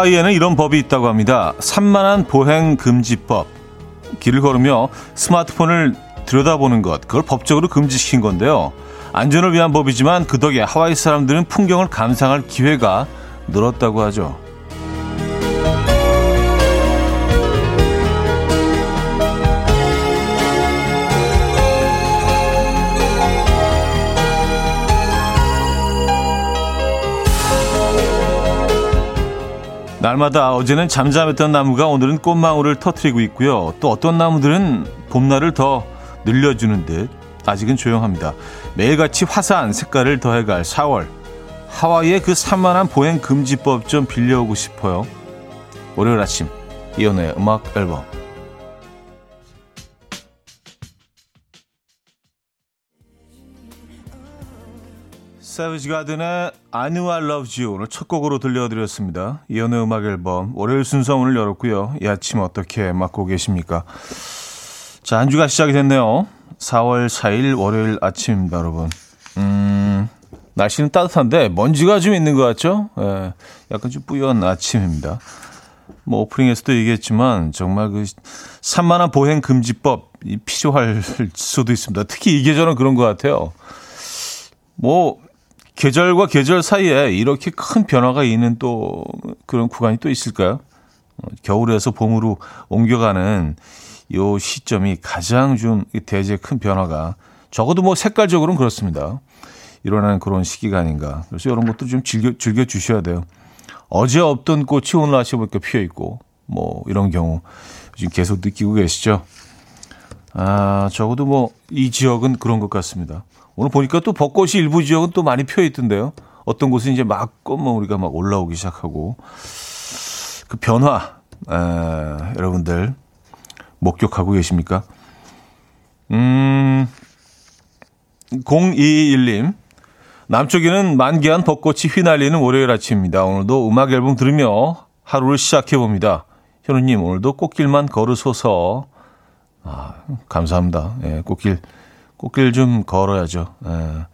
하와이에는 이런 법이 있다고 합니다. 산만한 보행 금지법. 길을 걸으며 스마트폰을 들여다보는 것, 그걸 법적으로 금지시킨 건데요. 안전을 위한 법이지만 그 덕에 하와이 사람들은 풍경을 감상할 기회가 늘었다고 하죠. 날마다 어제는 잠잠했던 나무가 오늘은 꽃망울을 터트리고 있고요. 또 어떤 나무들은 봄날을 더 늘려주는 듯 아직은 조용합니다. 매일같이 화사한 색깔을 더해갈 4월. 하와이의 그 산만한 보행 금지법 좀 빌려오고 싶어요. 월요일 아침 이연우의 음악 앨범 세비지 가든의 I Knew I Loved You 오늘 첫 곡으로 들려드렸습니다. 이연의 음악 앨범 월요일 순서 오늘 열었고요. 이 아침 어떻게 맞고 계십니까? 자, 한 주가 시작이 됐네요. 4월 4일 월요일 아침입니다, 여러분. 음, 날씨는 따뜻한데 먼지가 좀 있는 것 같죠? 예, 약간 좀 뿌연 아침입니다. 뭐 오프닝에서도 얘기했지만 정말 그 산만한 보행 금지법 이 필요할 수도 있습니다. 특히 이 계절은 그런 것 같아요. 뭐 계절과 계절 사이에 이렇게 큰 변화가 있는 또 그런 구간이 또 있을까요? 어, 겨울에서 봄으로 옮겨가는 요 시점이 가장 좀 대제 큰 변화가 적어도 뭐 색깔적으로는 그렇습니다. 일어나는 그런 시기가 아닌가. 그래서 이런 것도 좀 즐겨, 즐겨 주셔야 돼요. 어제 없던 꽃이 오늘 아침에 보니까 피어 있고, 뭐, 이런 경우 지금 계속 느끼고 계시죠? 아, 적어도 뭐, 이 지역은 그런 것 같습니다. 오늘 보니까 또 벚꽃이 일부 지역은 또 많이 피어 있던데요. 어떤 곳은 이제 막 꽃망우리가 막 올라오기 시작하고, 그 변화, 에, 여러분들, 목격하고 계십니까? 음, 021님. 남쪽에는 만개한 벚꽃이 휘날리는 월요일 아침입니다. 오늘도 음악 앨범 들으며 하루를 시작해 봅니다. 현우님, 오늘도 꽃길만 걸으소서. 아, 감사합니다. 예, 꽃길, 꽃길 좀 걸어야죠. 예.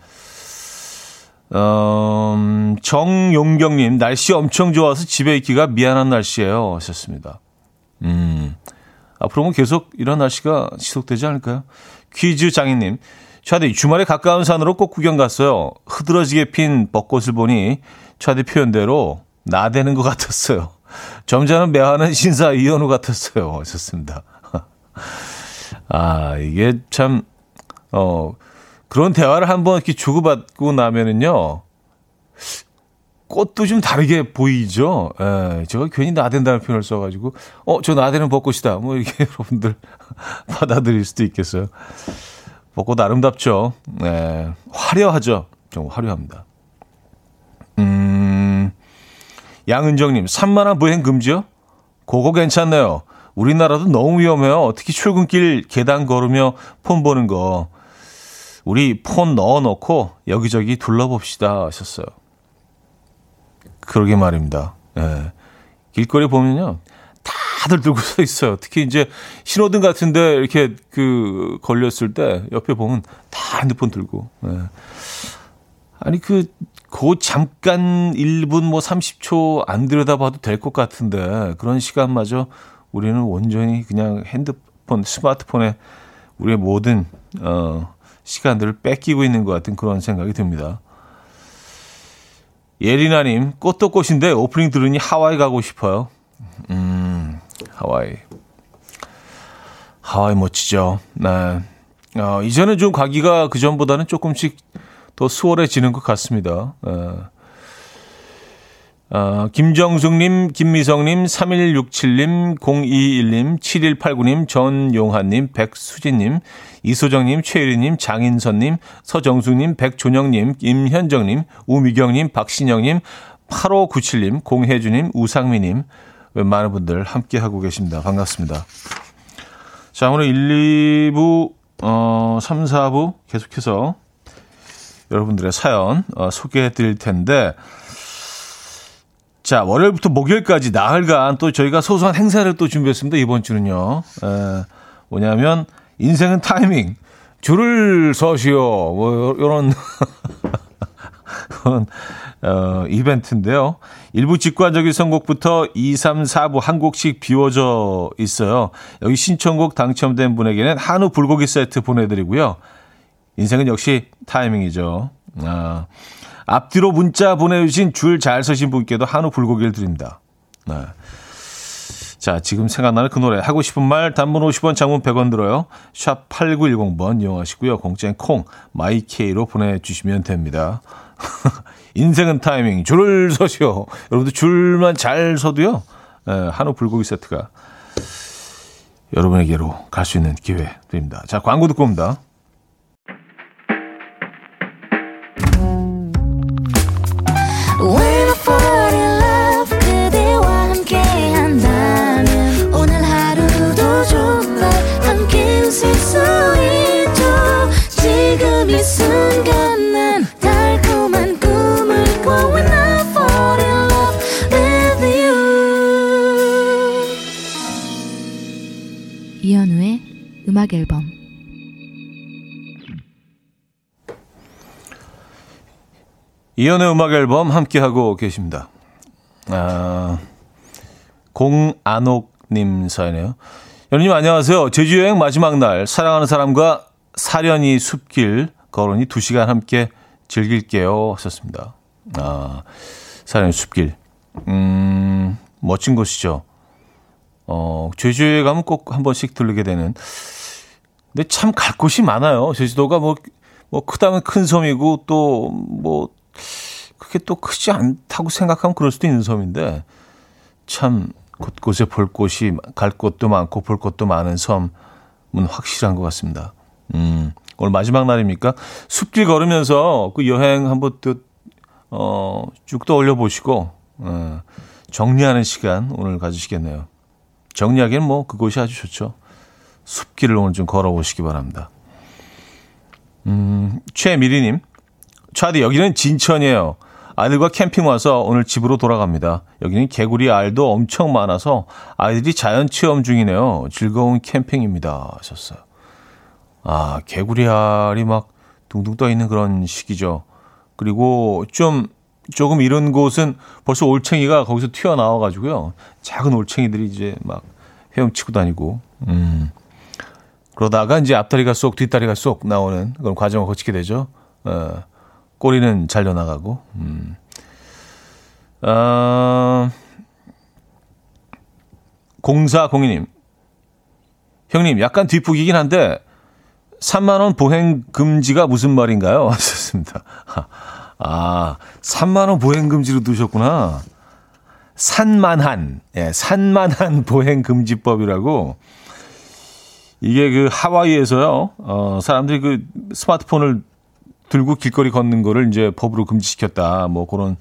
음, 정용경님, 날씨 엄청 좋아서 집에 있기가 미안한 날씨예요. 하셨습니다. 음, 앞으로는 계속 이런 날씨가 지속되지 않을까요? 퀴즈 장인님, 차디 주말에 가까운 산으로 꼭 구경 갔어요. 흐드러지게 핀 벚꽃을 보니 차디 표현대로 나대는 것 같았어요. 점잖은 매화는 신사 이현우 같았어요. 하셨습니다. 아, 이게 참, 어, 그런 대화를 한번 이렇게 주고받고 나면은요, 꽃도 좀 다르게 보이죠. 예, 제가 괜히 나댄다는 표현을 써가지고, 어, 저 나대는 벚꽃이다. 뭐 이렇게 여러분들 받아들일 수도 있겠어요. 벚꽃 아름답죠. 예, 화려하죠. 좀 화려합니다. 음, 양은정님, 산만한 보행 금지요? 그거 괜찮네요. 우리나라도 너무 위험해요. 특히 출근길 계단 걸으며 폰 보는 거. 우리 폰 넣어놓고 여기저기 둘러봅시다 하셨어요. 그러게 말입니다. 예. 길거리 보면요. 다들 들고 서 있어요. 특히 이제 신호등 같은데 이렇게 그 걸렸을 때 옆에 보면 다 핸드폰 들고. 예. 아니 그, 그 잠깐 1분 뭐 30초 안 들여다봐도 될 것 같은데 그런 시간마저 우리는 온전히 그냥 핸드폰, 스마트폰에 우리의 모든 어, 시간들을 뺏기고 있는 것 같은 그런 생각이 듭니다. 예리나님, 꽃도 꽃인데 오프닝 들으니 하와이 가고 싶어요. 음, 하와이. 하와이 멋지죠. 네. 어, 이제는 좀 가기가 그전보다는 조금씩 더 수월해지는 것 같습니다. 네. 어, 김정숙님, 김미성님, 3167님, 021님, 7189님, 전용환님, 백수진님, 이소정님, 최유리님, 장인선님, 서정숙님, 백존영님, 임현정님, 우미경님, 박신영님, 8597님, 공혜주님, 우상미님, 많은 분들 함께하고 계십니다. 반갑습니다. 자, 오늘 1, 2부, 어, 3, 4부 계속해서 여러분들의 사연 어, 소개해 드릴 텐데, 자, 월요일부터 목요일까지 나흘간 또 저희가 소소한 행사를 또 준비했습니다. 이번 주는요. 에, 뭐냐면, 인생은 타이밍. 줄을 서시오. 뭐, 요런, 그런 어, 이벤트인데요. 일부 직관적인 선곡부터 2, 3, 4부 한 곡씩 비워져 있어요. 여기 신청곡 당첨된 분에게는 한우 불고기 세트 보내드리고요. 인생은 역시 타이밍이죠. 아, 앞뒤로 문자 보내주신 줄 잘 서신 분께도 한우 불고기를 드립니다. 네. 자, 지금 생각나는 그 노래 하고 싶은 말 단문 50원 장문 100원 들어요. 샵 8910번 이용하시고요. 공짜인 콩 마이케이로 보내주시면 됩니다. 인생은 타이밍 줄을 서시오. 여러분들 줄만 잘 서도요. 에, 예, 한우 불고기 세트가 여러분에게로 갈 수 있는 기회 드립니다. 자, 광고 듣고 옵니다. 음악 앨범 이연의 음악 앨범 함께하고 계십니다. 아, 공안옥님 사연이에요. 연님 안녕하세요. 제주 여행 마지막 날 사랑하는 사람과 사련이 숲길 걸으니 2시간 함께 즐길게요 하셨습니다. 아, 사련이 숲길. 음, 멋진 곳이죠. 어, 제주에 가면 꼭 한 번씩 들르게 되는 근데 참 갈 곳이 많아요. 제주도가 뭐, 뭐 크다면 큰 섬이고 또 뭐 그게 또 크지 않다고 생각하면 그럴 수도 있는 섬인데 참 곳곳에 볼 곳이 갈 곳도 많고 볼 곳도 많은 섬은 확실한 것 같습니다. 음, 오늘 마지막 날입니까? 숲길 걸으면서 그 여행 한번 또, 어, 쭉 떠올려 보시고, 어, 정리하는 시간 오늘 가지시겠네요. 정리하기엔 뭐 그곳이 아주 좋죠. 숲길을 오늘 좀 걸어보시기 바랍니다. 음, 최미리님, 차디 여기는 진천이에요. 아이들과 캠핑 와서 오늘 집으로 돌아갑니다. 여기는 개구리 알도 엄청 많아서 아이들이 자연 체험 중이네요. 즐거운 캠핑입니다. 하셨어요. 아, 개구리 알이 막 둥둥 떠 있는 그런 시기죠. 그리고 좀 조금 이런 곳은 벌써 올챙이가 거기서 튀어나와가지고요. 작은 올챙이들이 이제 막 헤엄치고 다니고, 음. 그러다가 이제 앞다리가 쏙, 뒷다리가 쏙 나오는 그런 과정을 거치게 되죠. 어, 꼬리는 잘려나가고, 음. 어, 0402님. 형님, 약간 뒷북이긴 한데, 3만원 보행 금지가 무슨 말인가요? 하셨습니다. 아, 3만원 보행 금지로 두셨구나. 산만한, 예, 산만한 보행 금지법이라고 이게 그 하와이에서요, 어, 사람들이 그 스마트폰을 들고 길거리 걷는 거를 이제 법으로 금지시켰다. 뭐 그런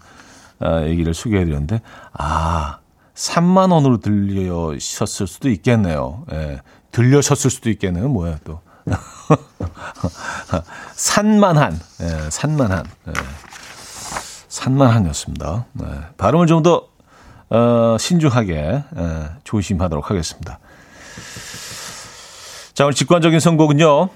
아, 얘기를 소개해 드렸는데, 아, 3만 원으로 들려셨을 수도 있겠네요. 예, 들려셨을 수도 있겠네요. 뭐야 또. 산만한, 예, 산만한, 예, 산만한이었습니다. 네, 발음을 좀 더, 어, 신중하게, 예, 조심하도록 하겠습니다. 자, 오늘 직관적인 선곡은요.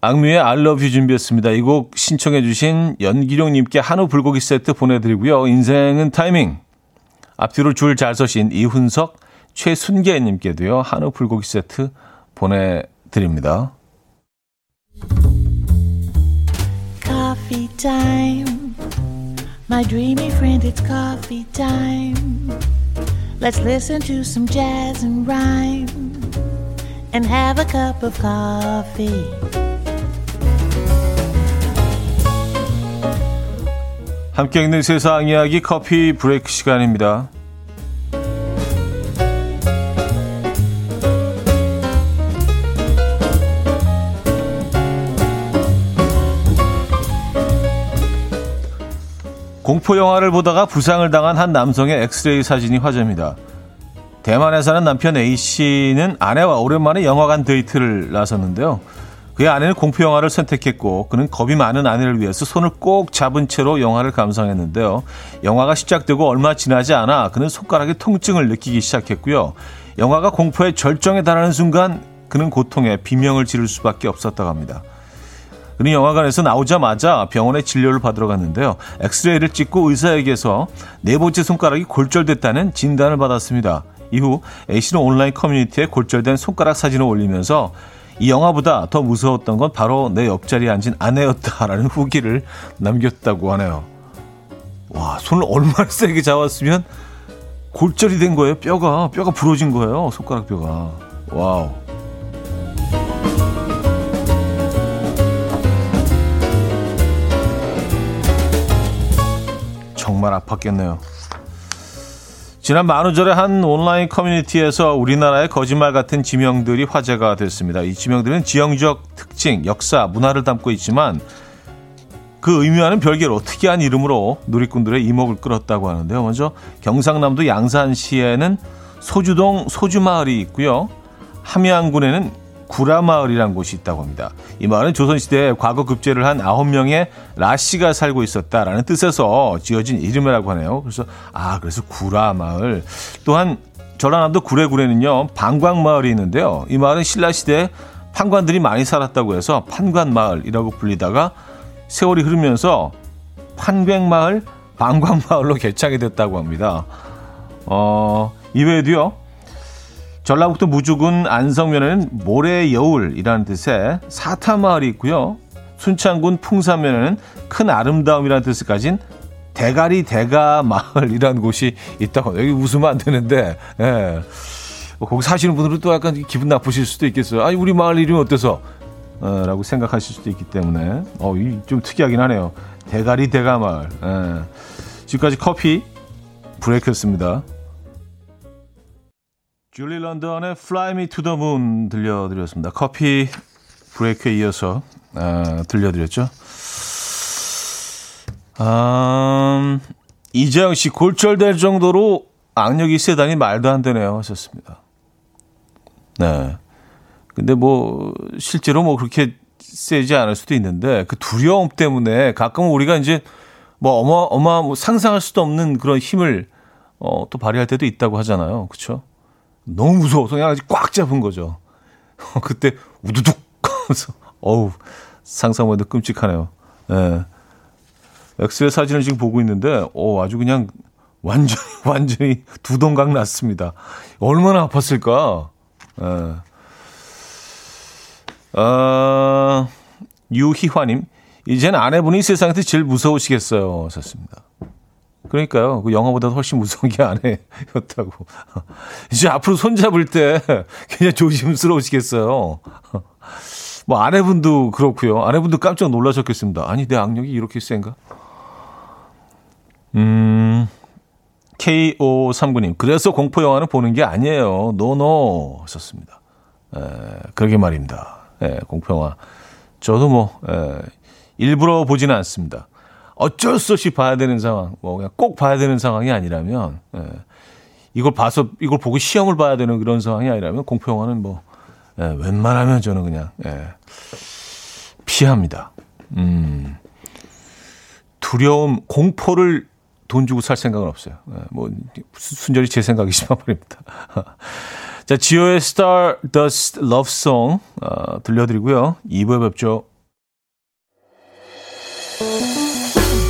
악뮤의 I love you 준비했습니다. 이 곡 신청해 주신 연기룡님께 한우 불고기 세트 보내드리고요. 인생은 타이밍. 앞뒤로 줄 잘 서신 이훈석, 최순계님께도요. 한우 불고기 세트 보내드립니다. Coffee. My dreamy friend, it's coffee time. Let's listen to some jazz and rhyme. And have a cup of coffee. 함께 읽는 세상 이야기 커피 브레이크 시간입니다. 공포 영화를 보다가 부상을 당한 한 남성의 엑스레이 사진이 화제입니다. 대만에 사는 남편 A씨는 아내와 오랜만에 영화관 데이트를 나섰는데요. 그의 아내는 공포 영화를 선택했고 그는 겁이 많은 아내를 위해서 손을 꼭 잡은 채로 영화를 감상했는데요. 영화가 시작되고 얼마 지나지 않아 그는 손가락에 통증을 느끼기 시작했고요. 영화가 공포의 절정에 달하는 순간 그는 고통에 비명을 지를 수밖에 없었다고 합니다. 그는 영화관에서 나오자마자 병원에 진료를 받으러 갔는데요. 엑스레이를 찍고 의사에게서 네 번째 손가락이 골절됐다는 진단을 받았습니다. 이후 A씨는 온라인 커뮤니티에 골절된 손가락 사진을 올리면서 이 영화보다 더 무서웠던 건 바로 내 옆자리에 앉은 아내였다라는 후기를 남겼다고 하네요. 와, 손을 얼마나 세게 잡았으면 골절이 된 거예요. 뼈가, 뼈가 부러진 거예요. 손가락 뼈가. 와우. 정말 아팠겠네요. 지난 만우절에 한 온라인 커뮤니티에서 우리나라의 거짓말 같은 지명들이 화제가 됐습니다. 이 지명들은 지형적 특징, 역사, 문화를 담고 있지만 그 의미와는 별개로 특이한 이름으로 누리꾼들의 이목을 끌었다고 하는데요. 먼저 경상남도 양산시에는 소주동 소주마을이 있고요. 함양군에는 구라마을이라는 곳이 있다고 합니다. 이 마을은 조선시대에 과거 급제를 한 아홉 명의 라씨가 살고 있었다라는 뜻에서 지어진 이름이라고 하네요. 그래서 아 그래서 구라마을 또한 전라남도 구례군에는요 방광마을이 있는데요. 이 마을은 신라시대에 판관들이 많이 살았다고 해서 판관마을이라고 불리다가 세월이 흐르면서 판괭마을, 방광마을로 개창이 됐다고 합니다. 어, 이외에도요. 전라북도 무주군 안성면에는 모래 여울이라는 뜻의 사타마을이 있고요. 순창군 풍산면에는 큰 아름다움이라는 뜻을 가진 대가리 대가 마을이라는 곳이 있다고 여기 웃으면 안 되는데 예. 뭐 거기 사시는 분들은 또 약간 기분 나쁘실 수도 있겠어요. 아니 우리 마을 이름이 어때서? 어, 라고 생각하실 수도 있기 때문에 어, 좀 특이하긴 하네요. 대가리 대가 마을. 예. 지금까지 커피 브레이크였습니다. 줄리 런던의 Fly Me to the Moon 들려드렸습니다. 커피 브레이크에 이어서 어, 들려드렸죠. 음, 이재영 씨 골절될 정도로 악력이 세다니 말도 안 되네요. 하셨습니다. 네. 근데 뭐 실제로 뭐 그렇게 세지 않을 수도 있는데 그 두려움 때문에 가끔은 우리가 이제 뭐 어마 어마 뭐 상상할 수도 없는 그런 힘을 어, 또 발휘할 때도 있다고 하잖아요. 그렇죠? 너무 무서워서 그냥 꽉 잡은 거죠. 그때 우두둑 하면서 어우 상상만 해도 끔찍하네요. 예. 네. 엑스레이 사진을 지금 보고 있는데 어 아주 그냥 완전히 완전히 두동강 났습니다. 얼마나 아팠을까? 예. 네. 어, 유희화님, 이제는 아내분이 세상에서 제일 무서우시겠어요. 썼습니다. 그러니까요. 그 영화보다 훨씬 무서운 게 아내였다고. 이제 앞으로 손잡을 때 그냥 조심스러우시겠어요. 뭐 아내분도 그렇고요. 아내분도 깜짝 놀라셨겠습니다. 아니 내 악력이 이렇게 센가? 음. K539님. 그래서 공포 영화는 보는 게 아니에요. 노노 하셨습니다. 에, 그러게 말입니다. 에, 공포 영화. 저도 뭐 에, 일부러 보지는 않습니다. 어쩔 수 없이 봐야 되는 상황, 뭐 그냥 꼭 봐야 되는 상황이 아니라면 예, 이걸 봐서 이걸 보고 시험을 봐야 되는 그런 상황이 아니라면 공포 영화는 뭐 예, 웬만하면 저는 그냥 예, 피합니다. 음, 두려움, 공포를 돈 주고 살 생각은 없어요. 예, 뭐 순전히 제 생각이지만 말입니다. 자, 지오의 Stardust Love Song 어, 들려드리고요. 2부에 뵙죠.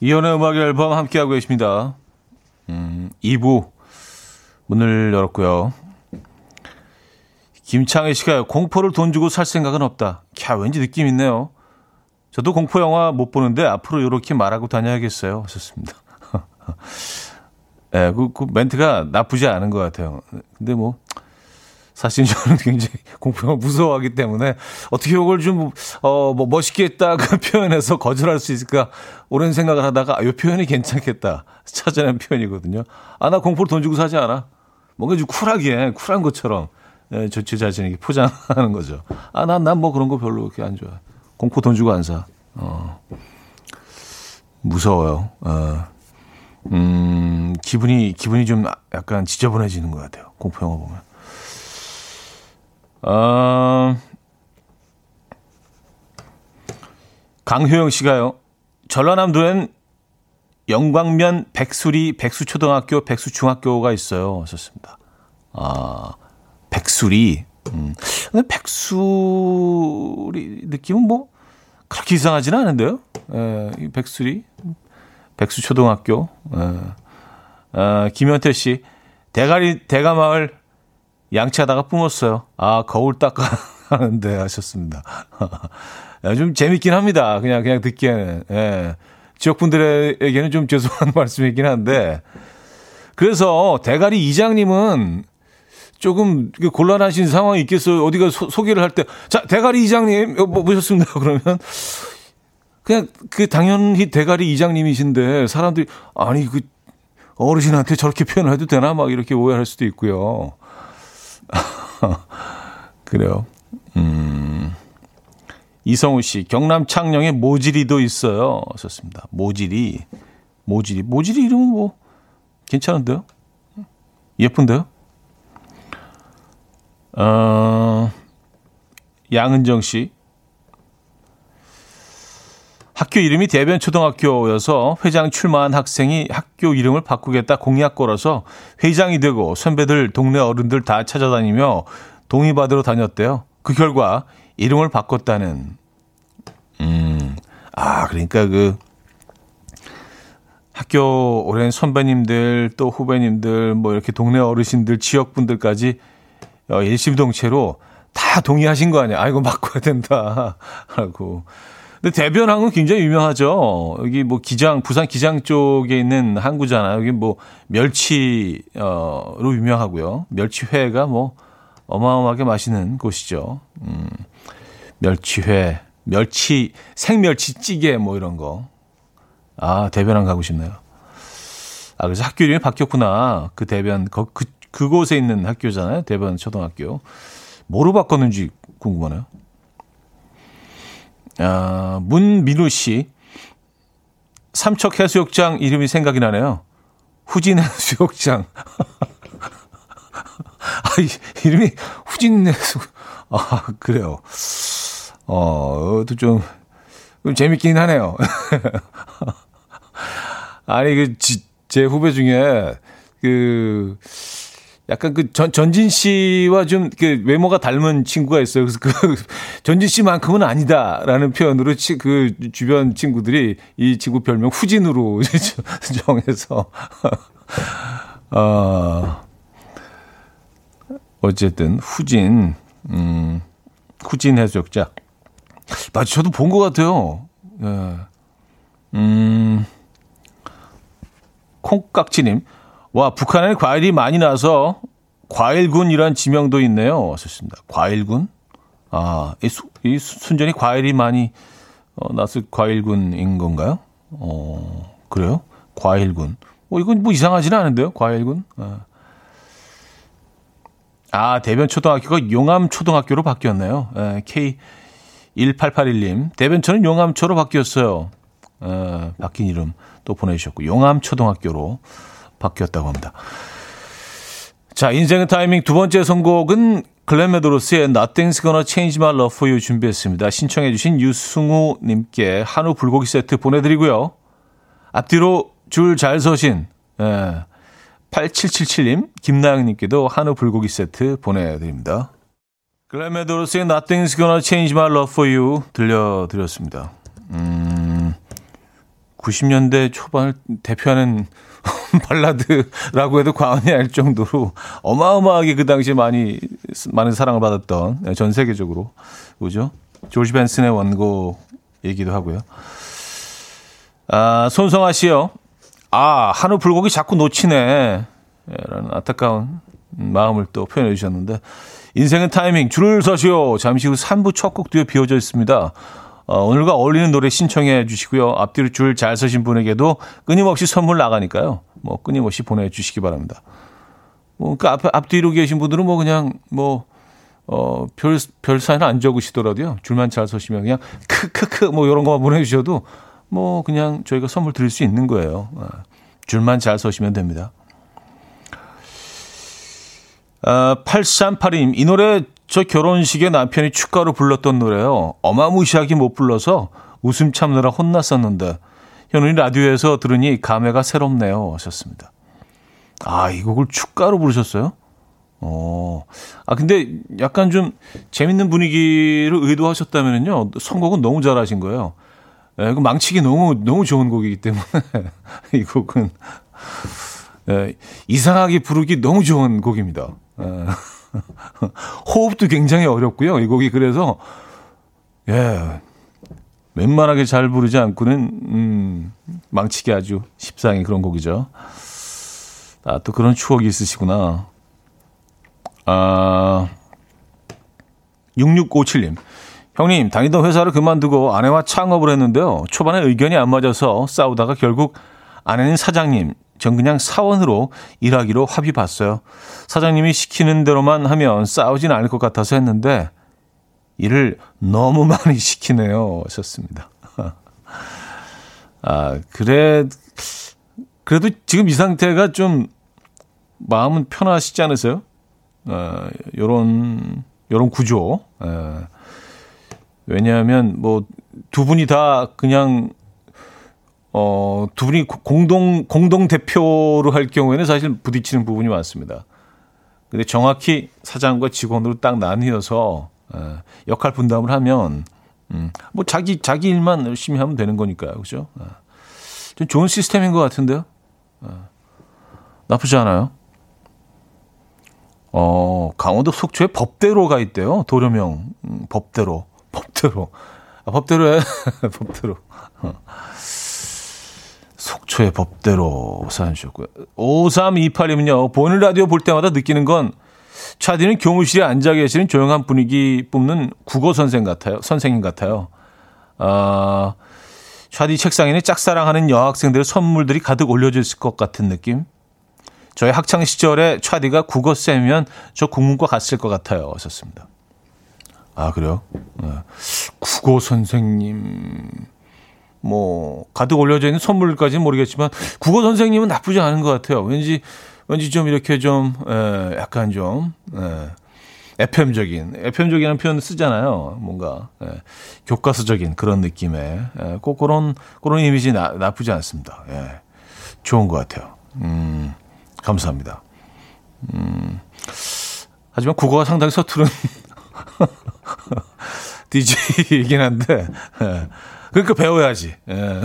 이연의 음악 앨범 함께하고 계십니다. 음, 2부 문을 열었고요. 김창희 씨가 공포를 돈 주고 살 생각은 없다. 캬, 왠지 느낌 있네요. 저도 공포 영화 못 보는데 앞으로 이렇게 말하고 다녀야겠어요. 하셨습니다. 예, 네, 그, 그 멘트가 나쁘지 않은 것 같아요. 근데 뭐, 사실 저는 굉장히 공포영화 무서워하기 때문에 어떻게 이걸 좀, 어, 뭐 멋있게 했다 그 표현해서 거절할 수 있을까 오랜 생각을 하다가 아, 이 표현이 괜찮겠다 찾아낸 표현이거든요. 아, 나 공포를 돈 주고 사지 않아. 뭔가 좀 쿨하게, 쿨한 것처럼 예, 저제 자신에게 포장하는 거죠. 아, 난, 난 뭐 그런 거 별로 그렇게 안 좋아. 공포 돈 주고 안 사. 어, 무서워요. 어, 음, 기분이, 기분이 좀 약간 지저분해지는 것 같아요. 공포영화 보면. 어, 강효영 씨가요. 전라남도엔 영광면 백수리 백수초등학교 백수중학교가 있어요. 썼습니다. 아, 백수리. 음. 근데 백수리 느낌은 뭐 그렇게 이상하지는 않은데요. 에, 이 백수리. 백수초등학교. 에. 아, 김현태 씨. 대가리, 대가마을 양치하다가 뿜었어요. 아, 거울 닦아 하는데 하셨습니다. 좀 재밌긴 합니다. 그냥, 그냥 듣기에는. 예. 지역분들에게는 좀 죄송한 말씀이긴 한데. 그래서 대가리 이장님은 조금 곤란하신 상황이 있겠어요. 어디가 소, 소개를 할 때, 자, 대가리 이장님, 뭐, 보셨습니다. 그러면. 그냥 그 당연히 대가리 이장님이신데 사람들이, 아니, 그 어르신한테 저렇게 표현을 해도 되나? 막 이렇게 오해할 수도 있고요. 그래요. 음. 이성우 씨, 경남 창녕에 모지리도 있어요. 썼습니다. 모지리. 모지리. 모지리 이름은 뭐, 괜찮은데요? 예쁜데요? 어, 양은정 씨. 학교 이름이 대변 초등학교여서 회장 출마한 학생이 학교 이름을 바꾸겠다 공약 걸어서 회장이 되고 선배들 동네 어른들 다 찾아다니며 동의받으러 다녔대요. 그 결과 이름을 바꿨다는 음. 아, 그러니까 그 학교 오랜 선배님들 또 후배님들 뭐 이렇게 동네 어르신들 지역 분들까지 어, 일심동체로 다 동의하신 거 아니야. 아, 이거 바꿔야 된다. 라고. 근데 대변항은 굉장히 유명하죠. 여기 뭐 기장, 부산 기장 쪽에 있는 항구잖아요. 여기 뭐 멸치로 유명하고요. 멸치회가 뭐 어마어마하게 맛있는 곳이죠. 음, 멸치회, 멸치, 생멸치찌개 뭐 이런 거. 아, 대변항 가고 싶네요. 아, 그래서 학교 이름이 바뀌었구나. 그 대변, 그, 그, 그곳에 있는 학교잖아요. 대변 초등학교. 뭐로 바꿨는지 궁금하네요. 아, 문민우 씨. 삼척 해수욕장 이름이 생각이 나네요. 후진 해수욕장. 아, 이름이 후진 해수, 아, 그래요. 어, 또 좀, 좀 재밌긴 하네요. 아니, 그, 지, 제 후배 중에, 그, 약간 그 전, 전진 씨와 좀 그 외모가 닮은 친구가 있어요. 그래서 그 전진 씨만큼은 아니다라는 표현으로 치, 그 주변 친구들이 이 친구 별명 후진으로 정해서 어, 어쨌든 후진 음, 후진 해수욕장 맞아 저도 본 것 같아요. 예. 음, 콩깍지님 와, 북한에 과일이 많이 나서 과일군이란 지명도 있네요. 썼습니다. 과일군? 아, 이, 수, 이 순전히 과일이 많이 어, 나서 과일군인 건가요? 어, 그래요? 과일군. 뭐, 이건 뭐 이상하지는 않은데요? 과일군? 아, 아 대변 초등학교가 용암 초등학교로 바뀌었네요. 에, K1881님. 대변초는 용암초로 바뀌었어요. 에, 바뀐 이름 또 보내주셨고, 용암 초등학교로. 바뀌었다고 합니다. 자, 인생의 타이밍 두 번째 선곡은 글렌 메도로스의 Nothing's Gonna Change My Love For You 준비했습니다. 신청해 주신 유승우 님께 한우 불고기 세트 보내드리고요. 앞뒤로 줄 잘 서신 예, 8777님, 김나영 님께도 한우 불고기 세트 보내드립니다. 글렌 메도로스의 Nothing's Gonna Change My Love For You 들려드렸습니다. 음, 90년대 초반을 대표하는 발라드라고 해도 과언이 아닐 정도로 어마어마하게 그 당시에 많이 많은 사랑을 받았던 네, 전 세계적으로 그죠? 조지 벤슨의 원곡이기도 하고요. 아, 손성아 씨요. 아, 한우 불고기 자꾸 놓치네. 라는 안타까운 마음을 또 표현해 주셨는데 인생은 타이밍 줄을 서시오. 잠시 후 3부 첫 곡 뒤에 비워져 있습니다. 어, 오늘과 어울리는 노래 신청해 주시고요. 앞뒤로 줄 잘 서신 분에게도 끊임없이 선물 나가니까요. 뭐 끊임없이 보내주시기 바랍니다. 뭐, 그 앞, 앞뒤로 계신 분들은 뭐 그냥 뭐 어, 별, 별 사연 안 적으시더라도요. 줄만 잘 서시면 그냥 크크크 뭐 이런 거만 보내주셔도 뭐 그냥 저희가 선물 드릴 수 있는 거예요. 어, 줄만 잘 서시면 됩니다. 아, 8382님, 이 노래 저 결혼식에 남편이 축가로 불렀던 노래요. 어마무시하게 못 불러서 웃음 참느라 혼났었는데 현우이 라디오에서 들으니 감회가 새롭네요. 하셨습니다. 아, 이 곡을 축가로 부르셨어요? 어. 아, 근데 약간 좀 재밌는 분위기를 의도하셨다면요. 선곡은 너무 잘하신 거예요. 예, 그 망치기 너무, 너무 좋은 곡이기 때문에 이 곡은 예, 이상하게 부르기 너무 좋은 곡입니다. 예. 호흡도 굉장히 어렵고요. 이 곡이 그래서 예. 웬만하게 잘 부르지 않고는 음, 망치기 아주 십상의 그런 곡이죠. 아, 또 그런 추억이 있으시구나. 아, 6657님. 형님, 다니던 회사를 그만두고 아내와 창업을 했는데요. 초반에 의견이 안 맞아서 싸우다가 결국 아내는 사장님, 전 그냥 사원으로 일하기로 합의 봤어요. 사장님이 시키는 대로만 하면 싸우진 않을 것 같아서 했는데 일을 너무 많이 시키네요. 하셨습니다. 아, 그래, 그래도 지금 이 상태가 좀 마음은 편하시지 않으세요? 어, 요런, 요런 구조. 에, 왜냐하면 뭐 두 분이 다 그냥 어, 두 분이 공동, 공동 대표로 할 경우에는 사실 부딪히는 부분이 많습니다. 근데 정확히 사장과 직원으로 딱 나뉘어서 어, 역할 분담을 하면 음, 뭐 자기 자기 일만 열심히 하면 되는 거니까요, 그죠? 어, 좀 좋은 시스템인 것 같은데요. 어, 나쁘지 않아요. 어, 강원도 속초에 법대로가 있대요. 도려명 음, 법대로, 법대로, 아, 법대로 해, 법대로. 어. 속초의 법대로 사연 주셨고요. 5328님은요, 보는 라디오 볼 때마다 느끼는 건 차디는 교무실에 앉아 계시는 조용한 분위기 뿜는 국어 선생 같아요. 선생님 같아요. 아, 차디 책상에는 짝사랑하는 여학생들의 선물들이 가득 올려져 있을 것 같은 느낌. 저희 학창 시절에 차디가 국어 쌤이면 저 국문과 갔을 것 같아요. 하셨습니다. 아, 그래요? 네. 국어 선생님. 뭐 가득 올려져 있는 선물까지는 모르겠지만 국어 선생님은 나쁘지 않은 것 같아요. 왠지 왠지 좀 이렇게 좀 에, 약간 좀 에, FM적인 FM적이라는 표현을 쓰잖아요. 뭔가 에, 교과서적인 그런 느낌의 에, 꼭 그런 그런 이미지 나, 나쁘지 않습니다. 예, 좋은 것 같아요. 음, 감사합니다. 음, 하지만 국어가 상당히 서투른 DJ이긴 한데. 예. 그러니까 배워야지. 예.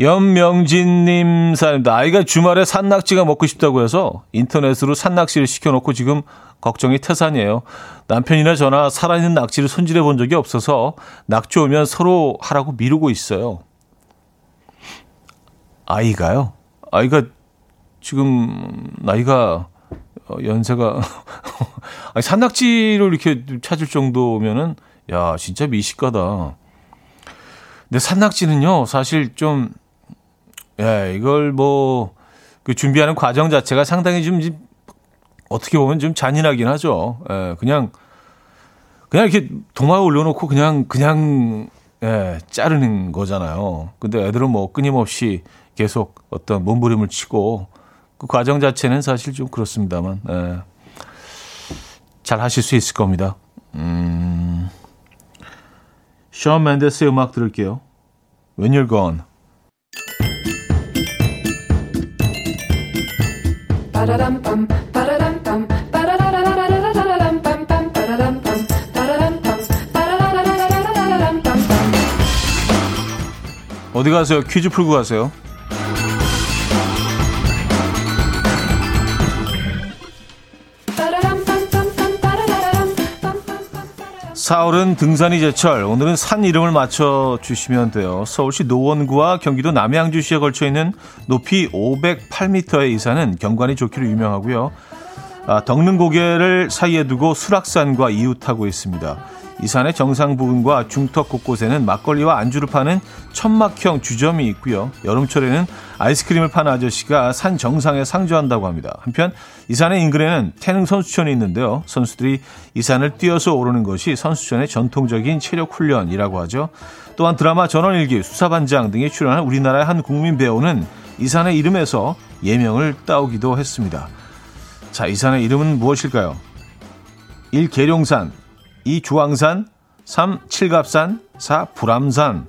연명진님 사연입니다. 아이가 주말에 산낙지가 먹고 싶다고 해서 인터넷으로 산낙지를 시켜놓고 지금 걱정이 태산이에요. 남편이나 저나 살아있는 낙지를 손질해 본 적이 없어서 낙지 오면 서로 하라고 미루고 있어요. 아이가요? 아이가 지금 나이가 어, 연세가 아니, 산낙지를 이렇게 찾을 정도면은 야, 진짜 미식가다. 근데 산낙지는요, 사실 좀, 예, 이걸 뭐, 그 준비하는 과정 자체가 상당히 좀, 어떻게 보면 좀 잔인하긴 하죠. 예, 그냥, 그냥 이렇게 동화에 올려놓고 그냥, 그냥, 예, 자르는 거잖아요. 근데 애들은 뭐 끊임없이 계속 어떤 몸부림을 치고, 그 과정 자체는 사실 좀 그렇습니다만, 예, 잘 하실 수 있을 겁니다. 음. 션 맨데스의 음악 들을게요. When You're Gone. 어디 가세요? 퀴즈 풀고 가세요. 사월은 등산이 제철. 오늘은 산 이름을 맞춰 주시면 돼요. 서울시 노원구와 경기도 남양주시에 걸쳐 있는 높이 508m의 이 산은 경관이 좋기로 유명하고요. 아, 덕능 고개를 사이에 두고 수락산과 이웃하고 있습니다. 이 산의 정상 부근과 중턱 곳곳에는 막걸리와 안주를 파는 천막형 주점이 있고요. 여름철에는 아이스크림을 파는 아저씨가 산 정상에 상주한다고 합니다. 한편 이 산의 인근에는 태릉 선수촌이 있는데요. 선수들이 이 산을 뛰어서 오르는 것이 선수촌의 전통적인 체력 훈련이라고 하죠. 또한 드라마 전원일기, 수사반장 등에 출연한 우리나라의 한 국민 배우는 이 산의 이름에서 예명을 따오기도 했습니다. 자, 이 산의 이름은 무엇일까요? 1. 계룡산 2. 주왕산 3. 칠갑산 4. 불암산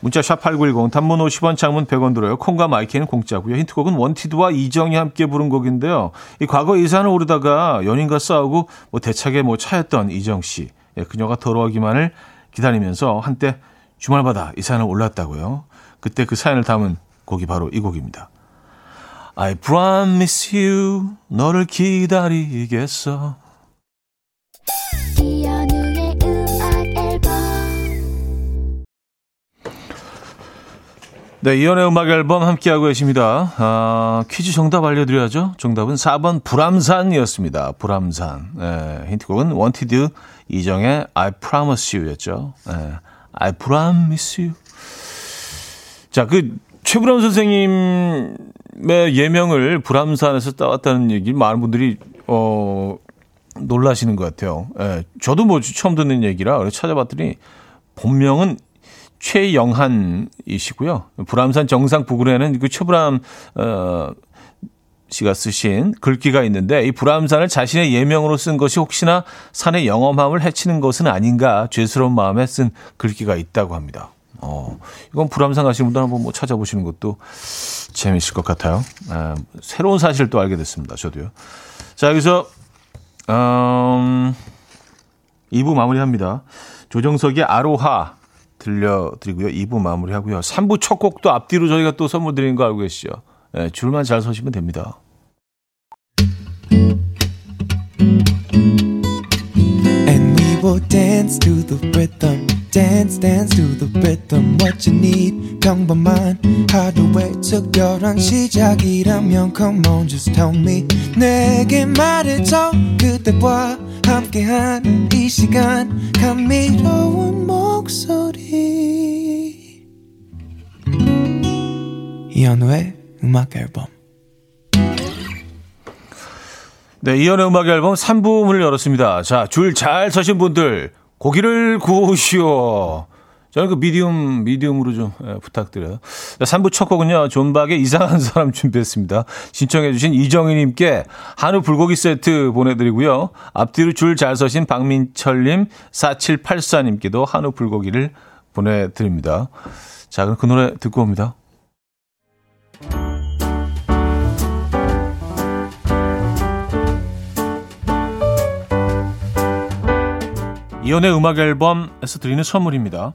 문자 샵8910 단문 50원 장문 100원 들어요. 콩과 마이케이는 공짜고요. 힌트곡은 원티드와 이정이 함께 부른 곡인데요. 이 과거 이 산을 오르다가 연인과 싸우고 뭐 대차게 뭐 차였던 이정 씨. 예, 그녀가 돌아오기만을 기다리면서 한때 주말마다 이 산을 올랐다고요. 그때 그 사연을 담은 곡이 바로 이 곡입니다. I promise you 너를 기다리겠어. 네, 이연의 음악 앨범 함께하고 계십니다. 아, 퀴즈 정답 알려드려야죠. 정답은 4번 불암산이었습니다. 불암산. 네, 힌트곡은 원티드 이정의 I promise you였죠. 네, I promise you. 자, 그 최불암 선생님의 예명을 불암산에서 따왔다는 얘기 많은 분들이 어 놀라시는 것 같아요. 예, 저도 뭐 처음 듣는 얘기라 찾아봤더니 본명은 최영한이시고요. 불암산 정상 부근에는 그 최불암 어 씨가 쓰신 글귀가 있는데 이 불암산을 자신의 예명으로 쓴 것이 혹시나 산의 영험함을 해치는 것은 아닌가 죄스러운 마음에 쓴 글귀가 있다고 합니다. 어, 이건 불암산 가시는 분들 한번 뭐 찾아보시는 것도 재미있을 것 같아요. 아, 새로운 사실을 또 알게 됐습니다. 저도요. 자, 여기서, 음, 2부 마무리합니다. 조정석의 아로하 들려드리고요. 2부 마무리하고요. 3부 첫 곡도 앞뒤로 저희가 또 선물 드리는 거 알고 계시죠? 네, 줄만 잘 서시면 됩니다. 시작이라면 come on just tell me 내게 말해줘 그대와 함께한 이 시간 감미로운 목소리 이현우의 음악 앨범 네, 이현의 음악 앨범 3부 문을 열었습니다. 자, 줄 잘 서신 분들 고기를 구우시오. 저는 그 미디움, 미디움으로 좀 예, 부탁드려요. 3부 첫 곡은요, 존박의 이상한 사람 준비했습니다. 신청해주신 이정희님께 한우 불고기 세트 보내드리고요. 앞뒤로 줄 잘 서신 박민철님, 4784님께도 한우 불고기를 보내드립니다. 자, 그럼 그 노래 듣고 옵니다. 이연의 음악 앨범에서 드리는 선물입니다.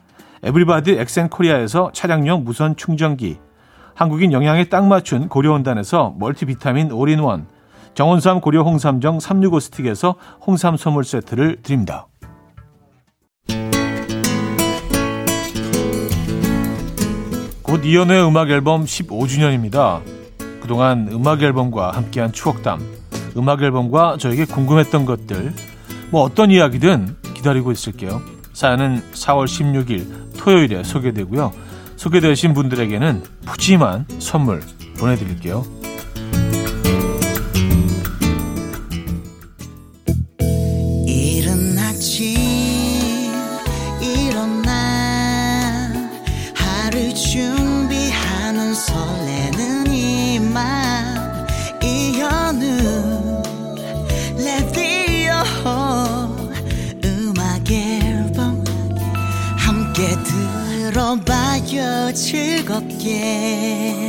에브리바디 엑센코리아에서 차량용 무선 충전기, 한국인 영양에 딱 맞춘 고려원단에서 멀티비타민 올인원, 정원삼 고려 홍삼정 365 스틱에서 홍삼 선물 세트를 드립니다. 곧 이현우의 음악 앨범 15주년입니다. 그동안 음악 앨범과 함께한 추억담, 음악 앨범과 저에게 궁금했던 것들, 뭐 어떤 이야기든 기다리고 있을게요. 사연은 4월 16일 토요일에 소개되고요. 소개되신 분들에게는 푸짐한 선물 보내드릴게요. 즐겁게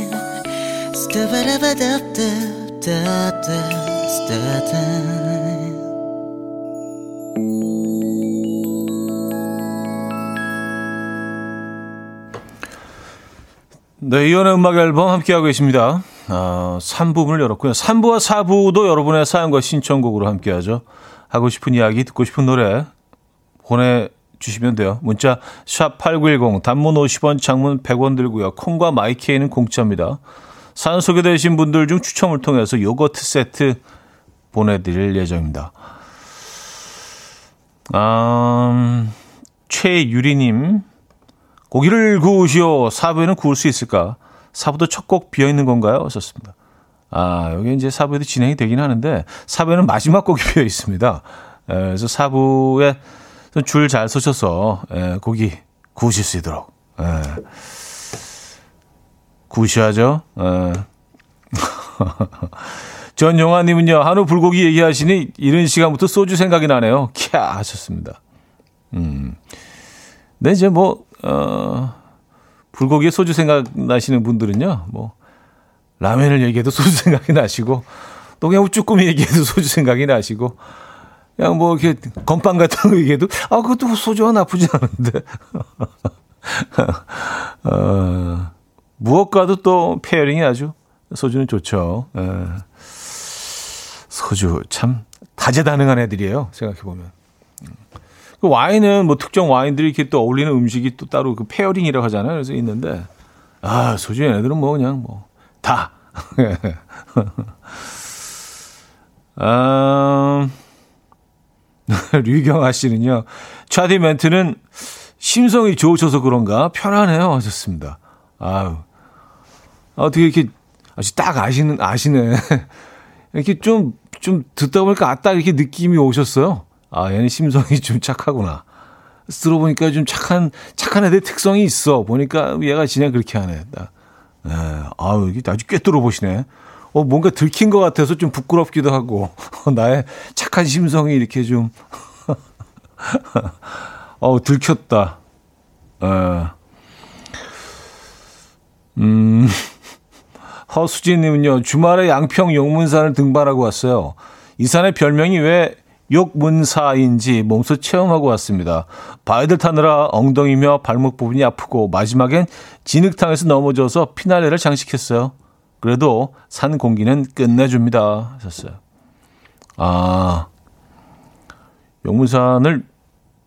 네, 이연의 음악 앨범 함께하고 계십니다. 어, 3부분을 열었고요. 3부와 4부도 여러분의 사연과 신청곡으로 함께하죠. 하고 싶은 이야기, 듣고 싶은 노래 보내 주시면 돼요. 문자 샵 8910 단문 50원 장문 100원 들고요. 콩과 마이케이는 공짜입니다. 사연 소개되신 분들 중 추첨을 통해서 요거트 세트 보내드릴 예정입니다. 음, 최유리님 고기를 구우시오. 사부에는 구울 수 있을까? 사부도 첫 곡 비어있는 건가요? 썼습니다. 아, 여기 이제 사부에도 진행이 되긴 하는데 사부에는 마지막 곡이 비어 있습니다. 그래서 사부에 줄 잘 서셔서 예, 고기 구우실 수 있도록 예. 구우셔야죠. 예. 전용화님은요 한우 불고기 얘기하시니 이런 시간부터 소주 생각이 나네요. 캬 하셨습니다. 음. 네 이제 뭐 어, 불고기에 소주 생각 나시는 분들은요 뭐 라면을 얘기해도 소주 생각이 나시고 또 그냥 쭈꾸미 얘기해도 소주 생각이 나시고 그냥 뭐 이렇게 건빵 같은 거 얘기해도 아 그것도 소주가 나쁘지 않은데 어, 무엇과도 또 페어링이 아주 소주는 좋죠. 에. 예. 소주 참 다재다능한 애들이에요. 생각해 보면. 그 와인은 뭐 특정 와인들이 이렇게 또 어울리는 음식이 또 따로 그 페어링이라고 하잖아요. 그래서 있는데 아 소주 얘네들은 뭐 그냥 뭐 다. 아. 류경아 씨는요. 차디 멘트는 심성이 좋으셔서 그런가 편하네요 하셨습니다. 아유. 어떻게 이렇게 아주 딱 아시는 아시네. 이렇게 좀좀 듣다 보니까 아 딱 이렇게 느낌이 오셨어요. 아 얘는 심성이 좀 착하구나. 들어보니까 좀 착한 착한 애들 특성이 있어. 보니까 얘가 진짜 그렇게 하네. 딱. 네. 아유 이게 아주 꿰뚫어 보시네. 어, 뭔가 들킨 것 같아서 좀 부끄럽기도 하고, 나의 착한 심성이 이렇게 좀, 어, 들켰다. 에. 음, 허수진님은요, 주말에 양평 용문산을 등반하고 왔어요. 이 산의 별명이 왜 욕문사인지 몸소 체험하고 왔습니다. 바위들 타느라 엉덩이며 발목 부분이 아프고 마지막엔 진흙탕에서 넘어져서 피날레를 장식했어요. 그래도 산 공기는 끝내줍니다. 하셨어요. 아, 용문산을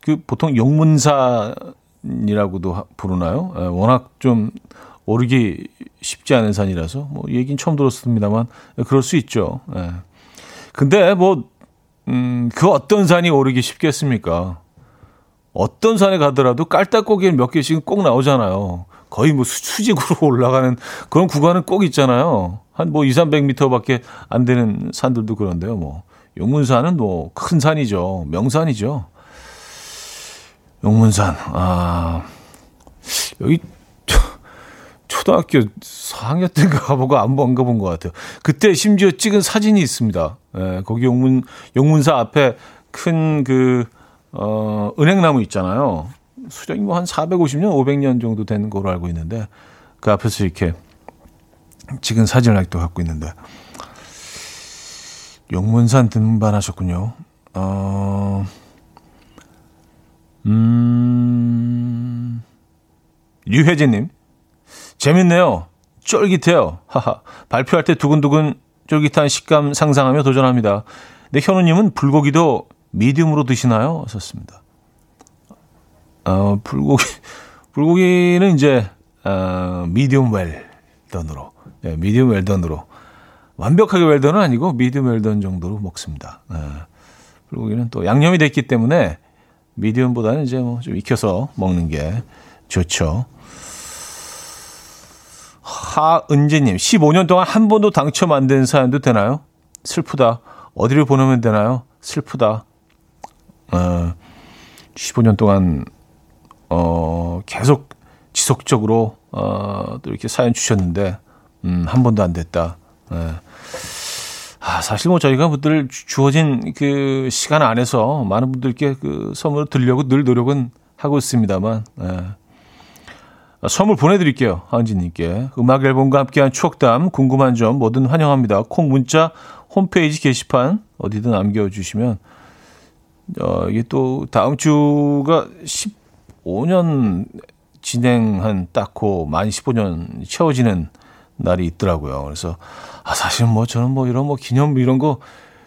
그 보통 용문산이라고도 부르나요? 에, 예, 워낙 좀 오르기 쉽지 않은 산이라서 뭐 얘기는 처음 들었습니다만 예, 그럴 수 있죠. 예. 근데 뭐 음, 그 어떤 산이 오르기 쉽겠습니까? 어떤 산에 가더라도 깔딱고기는 몇 개씩은 꼭 나오잖아요. 거의 뭐 수직으로 올라가는 그런 구간은 꼭 있잖아요. 한 뭐 2, 300m밖에 안 되는 산들도 그런데요. 뭐 용문산은 뭐 큰 산이죠. 명산이죠. 용문산. 아. 여기 초등학교 4학년 때인가 가보고 안본 가본 것 같아요. 그때 심지어 찍은 사진이 있습니다. 예, 거기 용문 용문사 앞에 큰 그 어, 은행나무 있잖아요. 수령이 뭐 한 450년, 500년 정도 된 거로 알고 있는데 그 앞에서 이렇게 찍은 사진을 아직도 갖고 있는데 용문산 등반하셨군요. 어, 음, 류혜진님 재밌네요. 쫄깃해요. 하하. 발표할 때 두근두근 쫄깃한 식감 상상하며 도전합니다. 네, 현우님은 불고기도 미디움으로 드시나요? 썼습니다. 어, 불고기, 불고기는 이제, 어, 미디움 웰던으로, 예, 미디움 웰던으로. 완벽하게 웰던은 아니고 미디움 웰던 정도로 먹습니다. 예. 불고기는 또 양념이 됐기 때문에 미디움보다는 이제 뭐 좀 익혀서 먹는 게 좋죠. 하은지님, 15년 동안 한 번도 당첨 안 된 사연도 되나요? 슬프다. 어디를 보내면 되나요? 슬프다. 어, 15년 동안, 어, 계속 지속적으로, 어, 또 이렇게 사연 주셨는데, 음, 한 번도 안 됐다. 예. 아, 사실 뭐 저희가 분들 주어진 그 시간 안에서 많은 분들께 그 선물을 드리려고 늘 노력은 하고 있습니다만, 예. 선물 보내드릴게요. 하은지님께. 음악 앨범과 함께한 추억담, 궁금한 점 뭐든 환영합니다. 콩 문자 홈페이지 게시판 어디든 남겨주시면, 어, 이게 또 다음 주가 15년 진행한 딱고 만 15년 채워지는 날이 있더라고요. 그래서, 아, 사실 뭐 저는 뭐 이런 뭐 기념 이런 거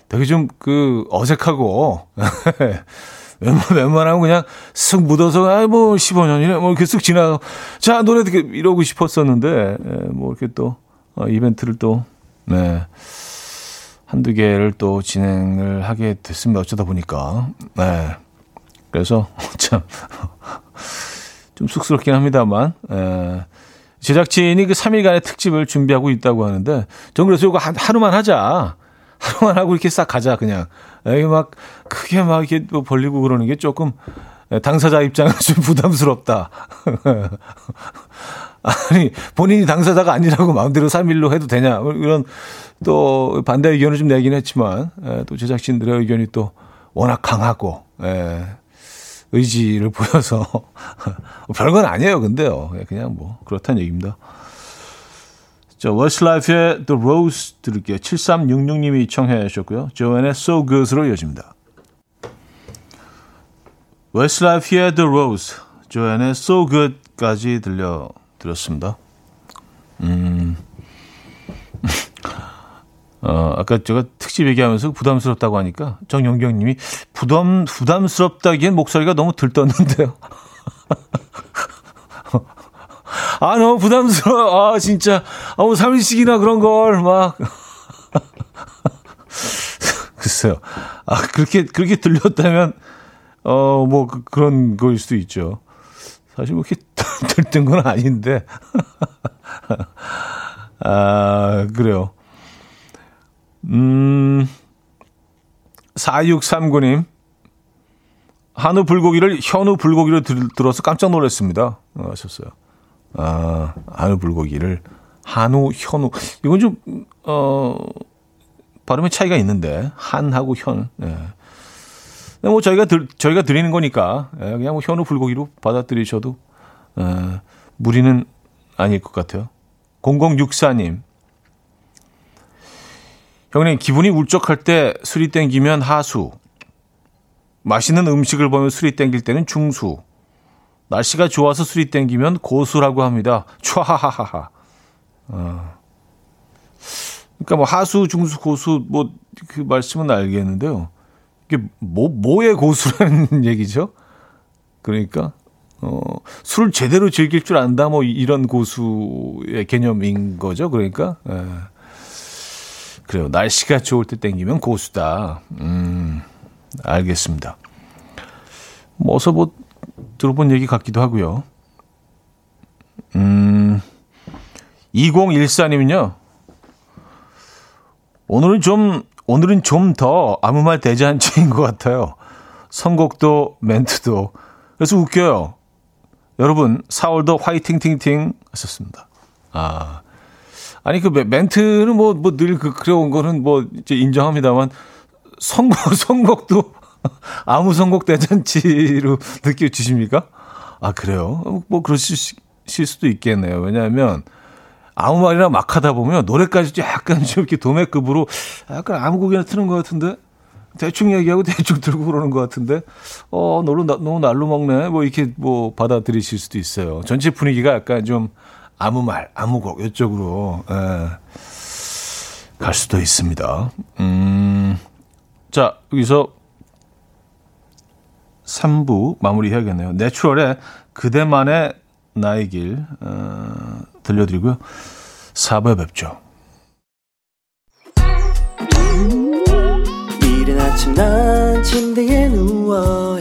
되게 좀 그 어색하고, 웬만하면 그냥 쓱 묻어서, 아, 뭐, 15년이네. 뭐, 이렇게 쓱 지나가. 자, 노래 듣게 이러고 싶었었는데, 예, 뭐, 이렇게 또, 어, 이벤트를 또, 네. 한두 개를 또 진행을 하게 됐습니다. 어쩌다 보니까. 네. 그래서, 참, 좀 쑥스럽긴 합니다만, 예. 제작진이 그 3일간의 특집을 준비하고 있다고 하는데, 전 그래서 이거 하루만 하자. 하루만 하고 이렇게 싹 가자, 그냥. 이게 막, 크게 막 이렇게 뭐 벌리고 그러는 게 조금, 당사자 입장은 좀 부담스럽다. 아니, 본인이 당사자가 아니라고 마음대로 3일로 해도 되냐. 뭐 이런 또 반대 의견을 좀 내긴 했지만, 또 제작진들의 의견이 또 워낙 강하고, 예, 의지를 보여서, 별건 아니에요, 근데요. 그냥 뭐, 그렇다는 얘기입니다. 자, 웨스트라이프의 The Rose 들을게요. 7366님이 청해 주셨고요. 조앤의 So Good으로 이어집니다. 웨스트라이프의 The Rose, 조앤의 So Good까지 들려드렸습니다. 어, 아까 제가 특집 얘기하면서 부담스럽다고 하니까 정영경 님이 부담, 부담스럽다기엔 목소리가 너무 들떴는데요. 아, 너무 부담스러워. 아, 진짜. 아, 뭐, 3일씩이나 그런 걸, 막. 글쎄요. 아, 그렇게, 그렇게 들렸다면, 어, 뭐, 그, 그런 거일 수도 있죠. 사실 뭐, 이렇게 들뜬 건 아닌데. 아, 그래요. 음, 4639님. 한우 불고기를 현우 불고기로 들, 들어서 깜짝 놀랐습니다. 어, 하셨어요. 아, 한우 불고기를 한우, 현우. 이건 좀, 어, 발음의 차이가 있는데, 한하고 현. 예. 뭐 저희가 들, 저희가 드리는 거니까, 예, 그냥 뭐 현우 불고기로 받아들이셔도, 예, 무리는 아닐 것 같아요. 0064님. 형님, 기분이 울적할 때 술이 땡기면 하수. 맛있는 음식을 보면 술이 땡길 때는 중수. 날씨가 좋아서 술이 땡기면 고수라고 합니다. 촤하하하하. 어. 그러니까 뭐 하수, 중수, 고수 뭐 그 말씀은 알겠는데요. 이게 뭐 뭐의 고수라는 얘기죠? 그러니까 어, 술 제대로 즐길 줄 안다 뭐 이런 고수의 개념인 거죠. 그러니까 예. 그래요. 날씨가 좋을 때 땡기면 고수다. 음, 알겠습니다. 뭐 어서 뭐 들어본 얘기 같기도 하고요. 음, 2014님은요. 오늘은 좀, 오늘은 좀 더 아무 말 대잔치인 것 같아요. 선곡도 멘트도. 그래서 웃겨요. 여러분, 4월도 화이팅 팅팅 하셨습니다. 아. 아니, 그 멘트는 뭐, 뭐 늘 그, 그래온 거는 뭐, 이제 인정합니다만, 선곡, 선곡도 아무 선곡 대잔치로 느껴지십니까? 아, 그래요? 뭐, 그러실 수도 있겠네요. 왜냐하면, 아무 말이나 막 하다 보면 노래까지 약간 좀 이렇게 도매급으로 약간 아무 곡이나 트는 것 같은데? 대충 얘기하고 대충 들고 그러는 것 같은데? 어, 너무, 너무 날로 먹네? 뭐 이렇게 뭐 받아들이실 수도 있어요. 전체 분위기가 약간 좀 아무 말, 아무 곡, 이쪽으로, 예, 갈 수도 있습니다. 음, 자, 여기서 3부 마무리 해야겠네요. 내추럴의 그대만의 나의 길 어, 들려드리고요. 4부에 뵙죠. 이른 아침 난 침대에 누워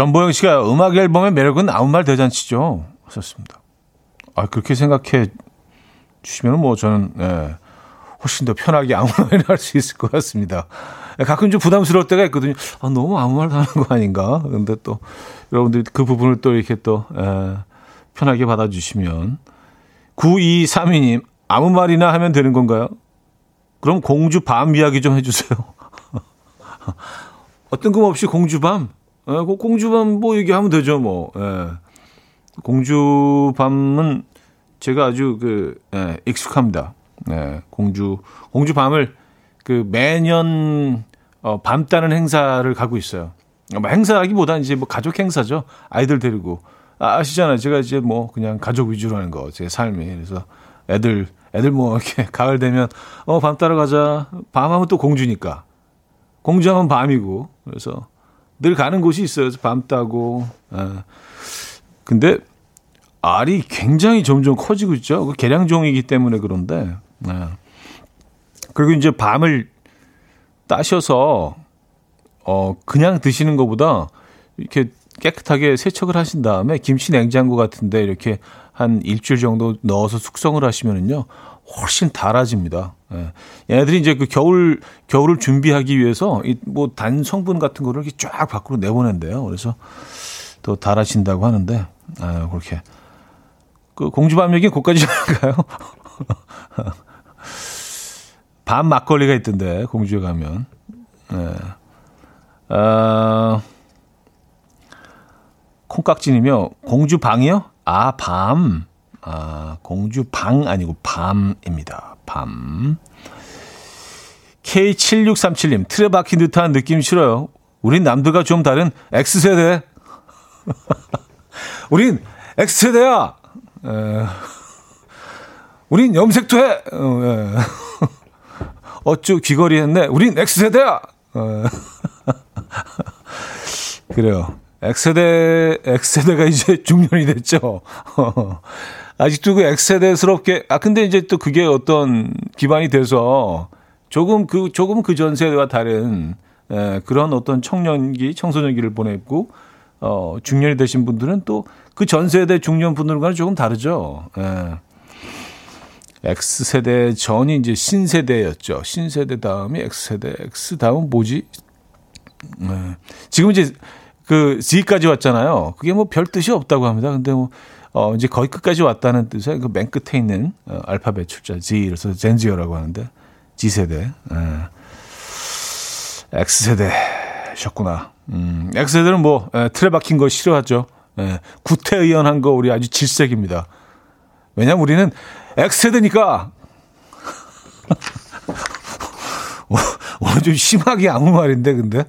전보영 씨가 음악 앨범의 매력은 아무 말 대잔치죠. 하셨습니다. 아, 그렇게 생각해 주시면 뭐 저는, 예, 훨씬 더 편하게 아무 말이나 할 수 있을 것 같습니다. 예, 가끔 좀 부담스러울 때가 있거든요. 아, 너무 아무 말도 하는 거 아닌가? 근데 또 여러분들이 그 부분을 또 이렇게 또, 예, 편하게 받아주시면. 9232님, 아무 말이나 하면 되는 건가요? 그럼 공주 밤 이야기 좀 해주세요. 어떤 금 없이 공주 밤? 예, 그 공주 밤 뭐 얘기하면 되죠, 뭐. 예. 공주 밤은 제가 아주 그, 예, 익숙합니다. 예, 공주, 공주 밤을 그 매년, 어, 밤 따는 행사를 가고 있어요. 뭐 행사하기보다 이제 뭐 가족 행사죠. 아이들 데리고. 아, 아시잖아요. 제가 이제 뭐 그냥 가족 위주로 하는 거, 제 삶이. 그래서 애들, 애들 뭐 이렇게 가을 되면, 어, 밤 따러 가자. 밤하면 또 공주니까. 공주하면 밤이고. 그래서 늘 가는 곳이 있어요. 밤 따고. 예. 근데 알이 굉장히 점점 커지고 있죠. 그 개량종이기 때문에 그런데. 예. 그리고 이제 밤을 따셔서 어 그냥 드시는 것보다 이렇게 깨끗하게 세척을 하신 다음에 김치 냉장고 같은데 이렇게 한 일주일 정도 넣어서 숙성을 하시면은요 훨씬 달아집니다. 예. 얘네들이 이제 그 겨울 겨울을 준비하기 위해서 이 뭐 단 성분 같은 거를 이렇게 쫙 밖으로 내보낸대요. 그래서 더 달아진다고 하는데 아, 그렇게 그 공주밤 얘기 고까지 할까요? 밤 막걸리가 있던데 공주에 가면. 예. 아, 콩깍지님이요. 공주 방이요? 아, 밤. 아, 공주 방 아니고 밤입니다. 밤. K7637님, 틀에 박힌 듯한 느낌 싫어요. 우린 남들과 좀 다른 X세대. 우린 X세대야! 에, 우린 염색도 해! 어, 에. 어쭈 귀걸이 했네. 우린 X세대야! 어. 그래요. X세대, X세대가 이제 중년이 됐죠. 아직도 그 X세대스럽게, 아, 근데 이제 또 그게 어떤 기반이 돼서 조금 그, 조금 그 전 세대와 다른, 에, 그런 어떤 청년기, 청소년기를 보냈고, 어, 중년이 되신 분들은 또 그 전 세대 중년 분들과는 조금 다르죠. 에. X세대 전이 이제 신세대였죠. 신세대 다음이 X세대, X 다음 뭐지? 네. 지금 이제 그 Z까지 왔잖아요. 그게 뭐 별 뜻이 없다고 합니다. 근데 뭐, 어, 이제 거의 끝까지 왔다는 뜻의 그 맨 끝에 있는 어, 알파벳 출자 Z, 그래서 젠지어라고 하는데, G세대. 예. X세대셨구나. 음, X세대는 뭐, 에, 틀에 박힌 거 싫어하죠. 예, 구태의연한 거 우리 아주 질색입니다. 왜냐면 우리는 X세대니까. 오늘 좀 심하게 아무 말인데, 근데.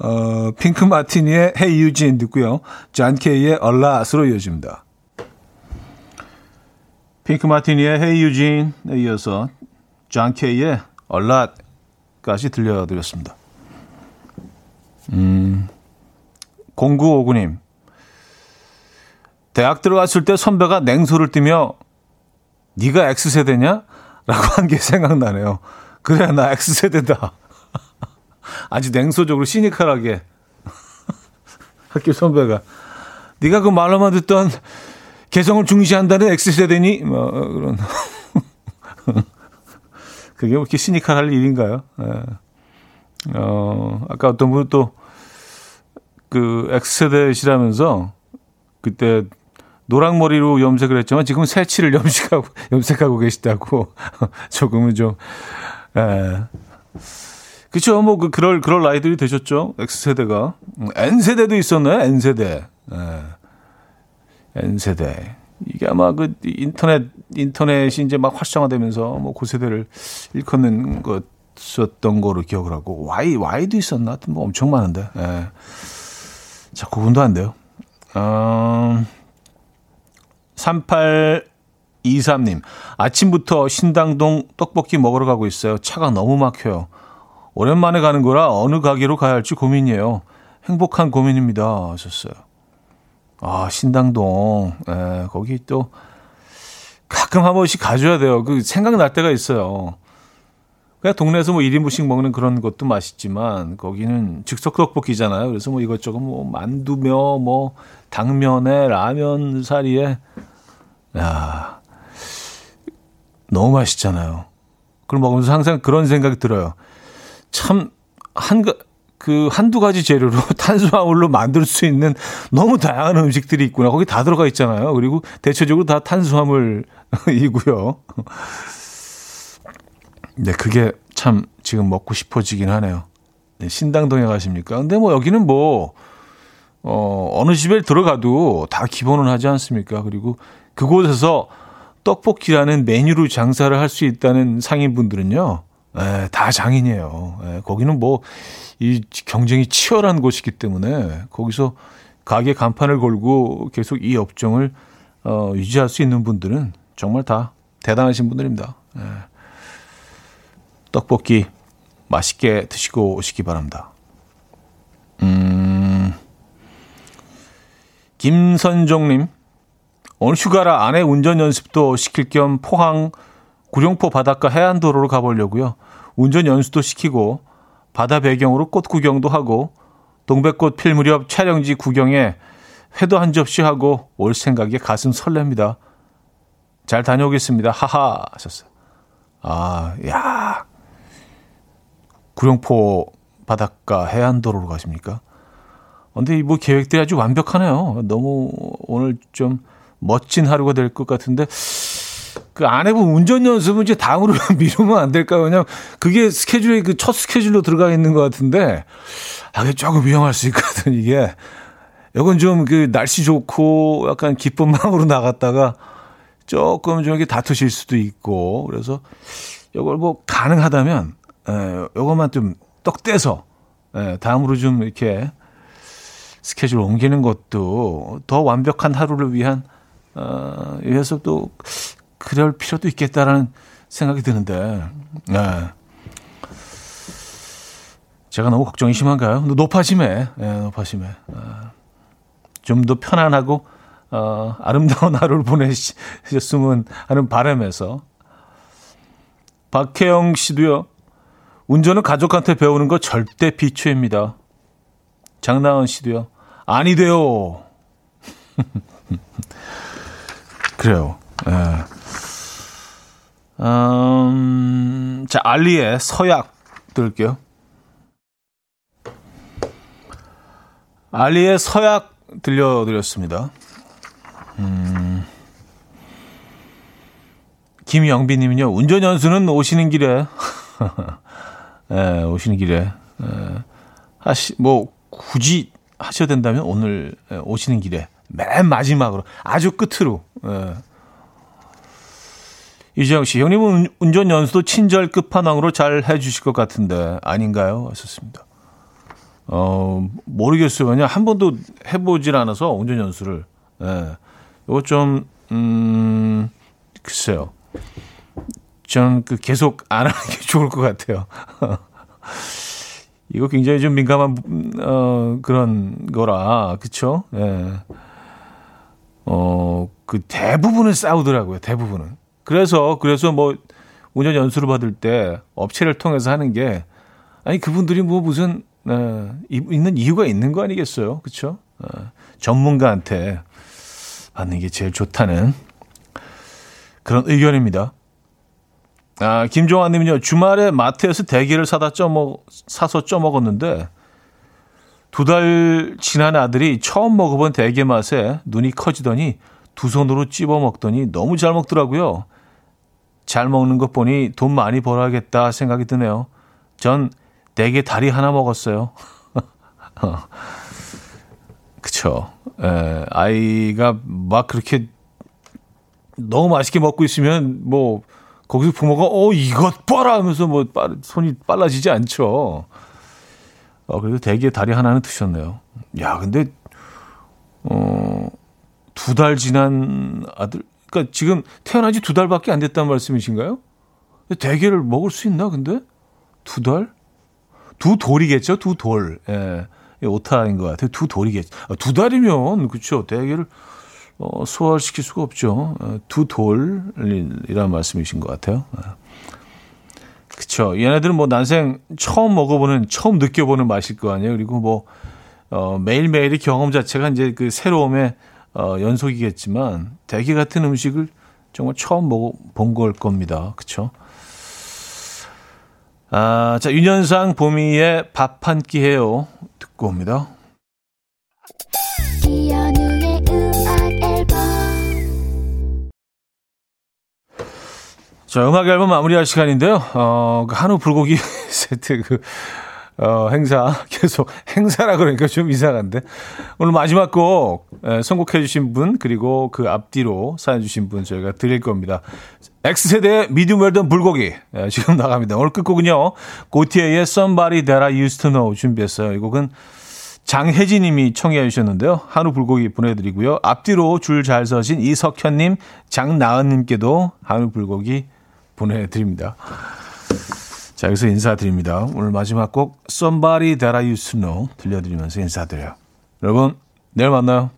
어, 어, 핑크 마티니의 Hey Eugene 듣고요. John K의 A LOT으로 이어집니다. 핑크 마티니의 헤이 유진에 이어서 잔 케이의 얼라까지 들려드렸습니다. 음, 0959님. 대학 들어갔을 때 선배가 냉소를 띠며 네가 X세대냐? 라고 한 게 생각나네요. 그래, 나 X세대다. 아주 냉소적으로 시니컬하게 학교 선배가 네가 그 말로만 듣던 개성을 중시한다는 X세대니? 뭐 그런 그게 그렇게 시니컬할 일인가요? 예. 어, 아까 어떤 분은 또그 X세대시라면서 그때 노랑머리로 염색을 했지만 지금 새치를 염색하고 염색하고 계시다고 조금은 좀 에. 그쵸 뭐 그 그럴 그럴 나이들이 되셨죠 X 세대가 N 세대도 있었나요 N 세대 에. N세대. 이게 아마 그 인터넷, 인터넷이 이제 막 활성화되면서 뭐 고세대를 일컫는 것이었던 거로 기억을 하고, Y, Y도 있었나? 하여튼 뭐 엄청 많은데, 예. 자, 구분도 안 돼요. 어, 3823님, 아침부터 신당동 떡볶이 먹으러 가고 있어요. 차가 너무 막혀요. 오랜만에 가는 거라 어느 가게로 가야 할지 고민이에요. 행복한 고민입니다. 하셨어요. 아, 신당동. 예, 거기 또 가끔 한 번씩 가줘야 돼요. 그 생각날 때가 있어요. 그냥 동네에서 뭐 1인분씩 먹는 그런 것도 맛있지만 거기는 즉석 떡볶이잖아요. 그래서 뭐 이것저것 뭐 만두며 뭐 당면에 라면 사리에 야 너무 맛있잖아요. 그걸 먹으면서 항상 그런 생각이 들어요. 참, 한, 그, 한두 가지 재료로 탄수화물로 만들 수 있는 너무 다양한 음식들이 있구나. 거기 다 들어가 있잖아요. 그리고 대체적으로 다 탄수화물이고요. 네, 그게 참 지금 먹고 싶어지긴 하네요. 네, 신당동에 가십니까? 근데 뭐 여기는 뭐, 어, 어느 집에 들어가도 다 기본은 하지 않습니까? 그리고 그곳에서 떡볶이라는 메뉴로 장사를 할 수 있다는 상인분들은요, 에, 다 장인이에요. 에, 거기는 뭐, 이 경쟁이 치열한 곳이기 때문에 거기서 가게 간판을 걸고 계속 이 업종을 어, 유지할 수 있는 분들은 정말 다 대단하신 분들입니다. 에. 떡볶이 맛있게 드시고 오시기 바랍니다. 음, 김선종님, 오늘 휴가라 아내 운전 연습도 시킬 겸 포항 구룡포 바닷가 해안도로로 가보려고요. 운전 연수도 시키고 바다 배경으로 꽃 구경도 하고 동백꽃 필 무렵 촬영지 구경에 회도 한 접시 하고 올 생각에 가슴 설렙니다. 잘 다녀오겠습니다. 하하 하셨어요. 아, 야. 구룡포 바닷가 해안도로로 가십니까? 근데 뭐 계획들이 아주 완벽하네요. 너무 오늘 좀 멋진 하루가 될 것 같은데 그 아내분 운전 연습은 이제 다음으로 미루면 안 될까요? 왜냐면 그게 스케줄에 그 첫 스케줄로 들어가 있는 것 같은데 아, 그게 조금 위험할 수 있거든, 이게. 이건 좀 그 날씨 좋고 약간 기쁜 마음으로 나갔다가 조금 좀 이렇게 다투실 수도 있고 그래서 이걸 뭐 가능하다면 에, 요것만 좀 떡 떼서 에, 다음으로 좀 이렇게 스케줄 옮기는 것도 더 완벽한 하루를 위한 어, 위해서 또 그럴 필요도 있겠다라는 생각이 드는데, 네. 제가 너무 걱정이 심한가요? 높아심에, 네, 높아심에. 어, 좀더 편안하고, 어, 아름다운 하루를 보내셨으면 하는 바람에서. 박혜영 씨도요, 운전은 가족한테 배우는 거 절대 비추입니다. 장나은 씨도요, 아니 돼요. 그래요. 예. 음, 자, 알리의 서약 들을게요. 알리의 서약 들려드렸습니다. 음, 김영빈님은요, 운전 연수는 오시는 길에, 예, 오시는 길에, 예, 하시, 뭐, 굳이 하셔야 된다면 오늘 예, 오시는 길에, 맨 마지막으로, 아주 끝으로, 예, 이재영 씨, 형님은 운전 연수도 친절 끝판왕으로 잘 해주실 것 같은데 아닌가요? 하셨습니다. 어 모르겠어요. 왜냐 한 번도 해보질 않아서 운전 연수를. 예. 이거 좀 음, 글쎄요. 저는 그 계속 안 하는 게 좋을 것 같아요. 이거 굉장히 좀 민감한 어 그런 거라 그쵸? 예. 어 그 대부분은 싸우더라고요. 대부분은. 그래서 그래서 뭐 운전 연수를 받을 때 업체를 통해서 하는 게 아니 그분들이 뭐 무슨 어, 있는 이유가 있는 거 아니겠어요? 그렇죠? 어, 전문가한테 받는 게 제일 좋다는 그런 의견입니다. 아, 김종환 님은요, 주말에 마트에서 대게를 사다 쪄먹, 사서 쪄먹었는데, 두 달 지난 아들이 처음 먹어본 대게 맛에 눈이 커지더니 두 손으로 찝어 먹더니 너무 잘 먹더라고요. 잘 먹는 것 보니 돈 많이 벌어야겠다 생각이 드네요. 전 네개 다리 하나 먹었어요. 그쵸. 에, 아이가 막 그렇게 너무 맛있게 먹고 있으면 뭐 거기서 부모가 어 이것 봐라 하면서 뭐 빠, 손이 빨라지지 않죠. 어 그래도 대기에 다리 하나는 드셨네요. 야 근데 어두 달 지난 아들 그러니까 지금 태어난 지 두 달밖에 안 됐다는 말씀이신가요? 대게를 먹을 수 있나 근데 두 달? 두 돌이겠죠 두 돌. 예. 오타인 것 같아요. 두 돌이겠죠. 아, 두 달이면 그렇죠. 대게를 어, 소화시킬 수가 없죠. 어, 두 돌이란 말씀이신 것 같아요. 어. 그쵸. 얘네들은 뭐 난생 처음 먹어보는, 처음 느껴보는 맛일 거 아니에요. 그리고 뭐, 어, 매일매일의 경험 자체가 이제 그 새로움의 어, 연속이겠지만, 대게 같은 음식을 정말 처음 먹어본 걸 겁니다. 그쵸. 아, 자, 윤현상 봄이의 밥 한 끼 해요. 듣고 옵니다. 자, 음악 앨범 마무리할 시간인데요. 어, 그 한우 불고기 세트 그, 어, 행사, 계속 행사라 그러니까 좀 이상한데. 오늘 마지막 곡, 에, 선곡해 주신 분, 그리고 그 앞뒤로 사연 주신 분 저희가 드릴 겁니다. X세대의 미디움 웰던 불고기. 에, 지금 나갑니다. 오늘 끝곡은요. 고티에의 Somebody That I Used to Know 준비했어요. 이 곡은 장혜진 님이 청해 주셨는데요. 한우 불고기 보내드리고요. 앞뒤로 줄 잘 서신 이석현 님, 장나은 님께도 한우 불고기 보내드립니다. 자, 여기서 인사드립니다. 오늘 마지막 곡 Somebody That I Used to Know 들려드리면서 인사드려요. 여러분, 내일 만나요.